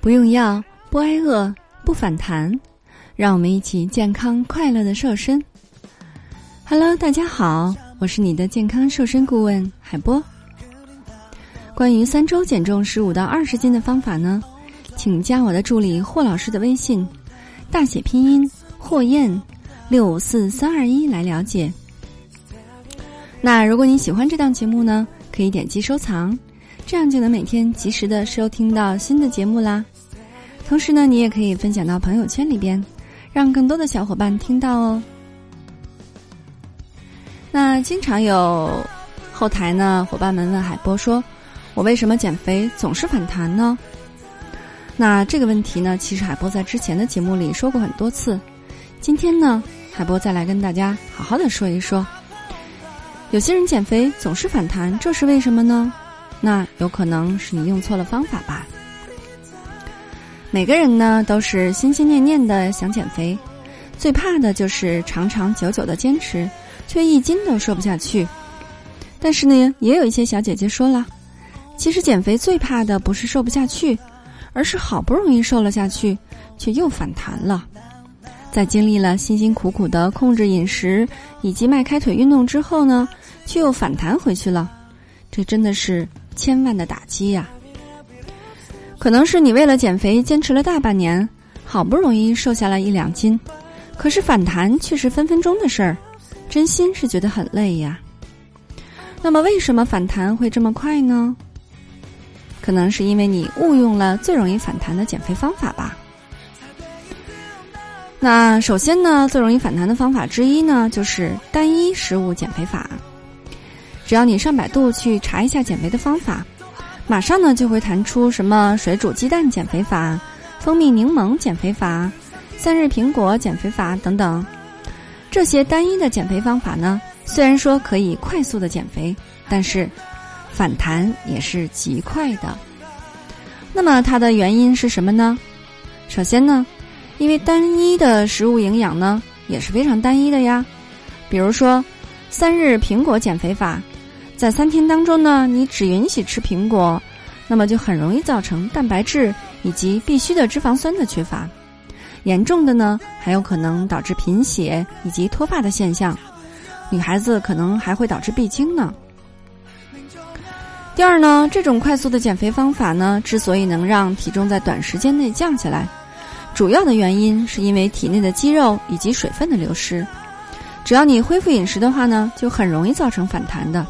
不用药，不挨饿，不反弹，让我们一起健康快乐的瘦身。Hello，大家好，我是你的健康瘦身顾问海波。关于三周减重十五到二十斤的方法呢，请加我的助理霍老师的微信，大写拼音霍燕六五四三二一来了解。那如果你喜欢这档节目呢，可以点击收藏，这样就能每天及时的收听到新的节目啦。同时呢，你也可以分享到朋友圈里边，让更多的小伙伴听到哦。那经常有后台呢伙伴们问海波说：“我为什么减肥总是反弹呢？”那这个问题呢，其实海波在之前的节目里说过很多次。今天呢，海波再来跟大家好好的说一说。有些人减肥总是反弹，这是为什么呢？那有可能是你用错了方法吧。每个人呢都是心心念念的想减肥，最怕的就是长长久久的坚持，却一斤都瘦不下去。但是呢，也有一些小姐姐说了，其实减肥最怕的不是瘦不下去，而是好不容易瘦了下去，却又反弹了。在经历了辛辛苦苦的控制饮食以及迈开腿运动之后呢，却又反弹回去了，这真的是千万的打击呀！可能是你为了减肥坚持了大半年，好不容易瘦下来一两斤，可是反弹却是分分钟的事儿，真心是觉得很累呀。那么为什么反弹会这么快呢？可能是因为你误用了最容易反弹的减肥方法吧。那首先呢，最容易反弹的方法之一呢，就是单一食物减肥法。只要你上百度去查一下减肥的方法。马上呢就会弹出什么水煮鸡蛋减肥法、蜂蜜柠檬减肥法、三日苹果减肥法等等。这些单一的减肥方法呢，虽然说可以快速的减肥，但是反弹也是极快的。那么它的原因是什么呢？首先呢，因为单一的食物营养呢也是非常单一的呀。比如说三日苹果减肥法。在三天当中呢，你只允许吃苹果，那么就很容易造成蛋白质以及必需的脂肪酸的缺乏，严重的呢还有可能导致贫血以及脱发的现象，女孩子可能还会导致闭经呢。第二呢，这种快速的减肥方法呢，之所以能让体重在短时间内降下来，主要的原因是因为体内的肌肉以及水分的流失，只要你恢复饮食的话呢，就很容易造成反弹的。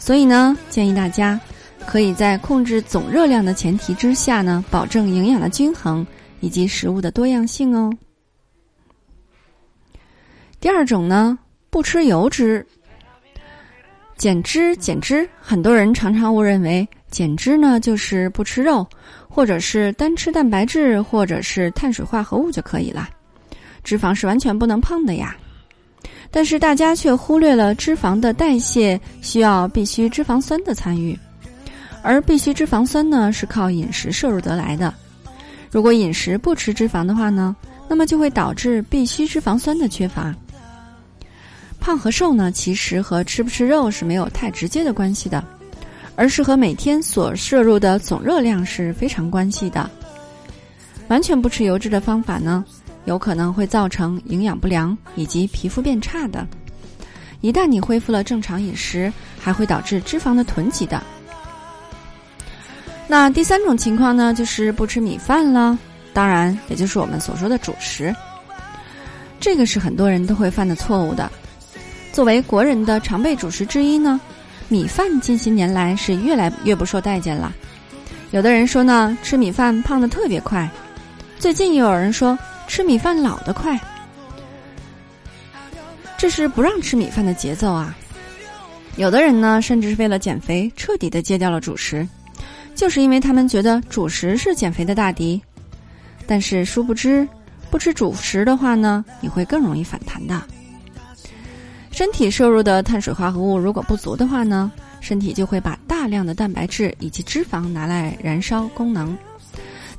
所以呢，建议大家可以在控制总热量的前提之下呢，保证营养的均衡以及食物的多样性哦。第二种呢，不吃油脂，减脂减脂，很多人常常误认为减脂呢就是不吃肉，或者是单吃蛋白质，或者是碳水化合物就可以了，脂肪是完全不能碰的呀。但是大家却忽略了脂肪的代谢需要必需脂肪酸的参与，而必需脂肪酸呢是靠饮食摄入得来的。如果饮食不吃脂肪的话呢，那么就会导致必需脂肪酸的缺乏。胖和瘦呢，其实和吃不吃肉是没有太直接的关系的，而是和每天所摄入的总热量是非常关系的。完全不吃油脂的方法呢？有可能会造成营养不良以及皮肤变差的。一旦你恢复了正常饮食，还会导致脂肪的囤积的。那第三种情况呢，就是不吃米饭了，当然也就是我们所说的主食。这个是很多人都会犯的错误的。作为国人的常备主食之一呢，米饭近些年来是越来越不受待见了。有的人说呢，吃米饭胖的特别快。最近又有人说。吃米饭老得快，这是不让吃米饭的节奏啊！有的人呢，甚至是为了减肥，彻底的戒掉了主食，就是因为他们觉得主食是减肥的大敌。但是殊不知，不吃主食的话呢，你会更容易反弹的。身体摄入的碳水化合物如果不足的话呢，身体就会把大量的蛋白质以及脂肪拿来燃烧功能。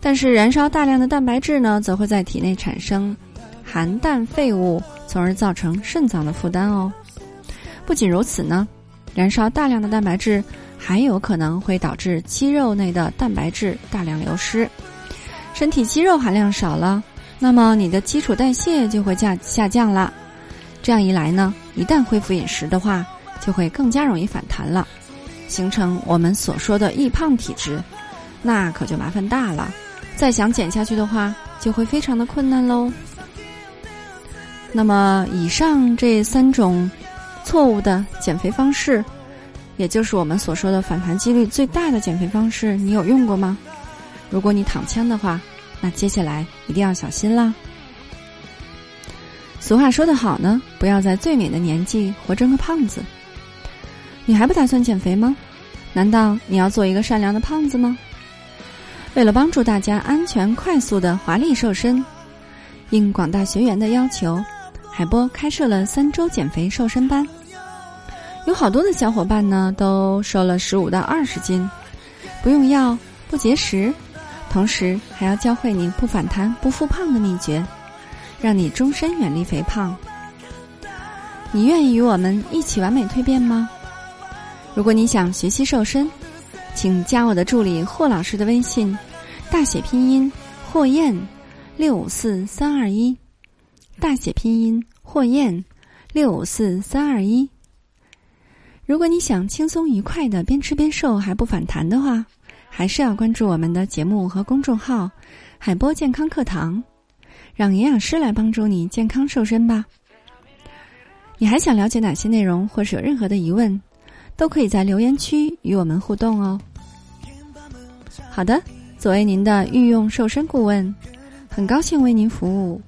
但是燃烧大量的蛋白质呢，则会在体内产生含氮废物，从而造成肾脏的负担哦。不仅如此呢，燃烧大量的蛋白质还有可能会导致肌肉内的蛋白质大量流失，身体肌肉含量少了，那么你的基础代谢就会下下降了。这样一来呢，一旦恢复饮食的话，就会更加容易反弹了，形成我们所说的易胖体质，那可就麻烦大了。再想减下去的话，就会非常的困难喽。那么，以上这三种错误的减肥方式，也就是我们所说的反弹几率最大的减肥方式，你有用过吗？如果你躺枪的话，那接下来一定要小心啦。俗话说得好呢，不要在最美的年纪活成个胖子。你还不打算减肥吗？难道你要做一个善良的胖子吗？为了帮助大家安全、快速的华丽瘦身，应广大学员的要求。海波开设了三周减肥瘦身班，有好多的小伙伴呢都瘦了十五到二十斤，不用药不节食，同时还要教会你不反弹不复胖的秘诀，让你终身远离肥胖。你愿意与我们一起完美蜕变吗？如果你想学习瘦身，请加我的助理霍老师的微信，大写拼音霍燕六五四三二一。大写拼音霍燕，六五四三二一。如果你想轻松愉快的边吃边瘦还不反弹的话，还是要关注我们的节目和公众号“海波健康课堂”，让营养师来帮助你健康瘦身吧。你还想了解哪些内容，或是有任何的疑问，都可以在留言区与我们互动哦。好的，作为您的御用瘦身顾问，很高兴为您服务。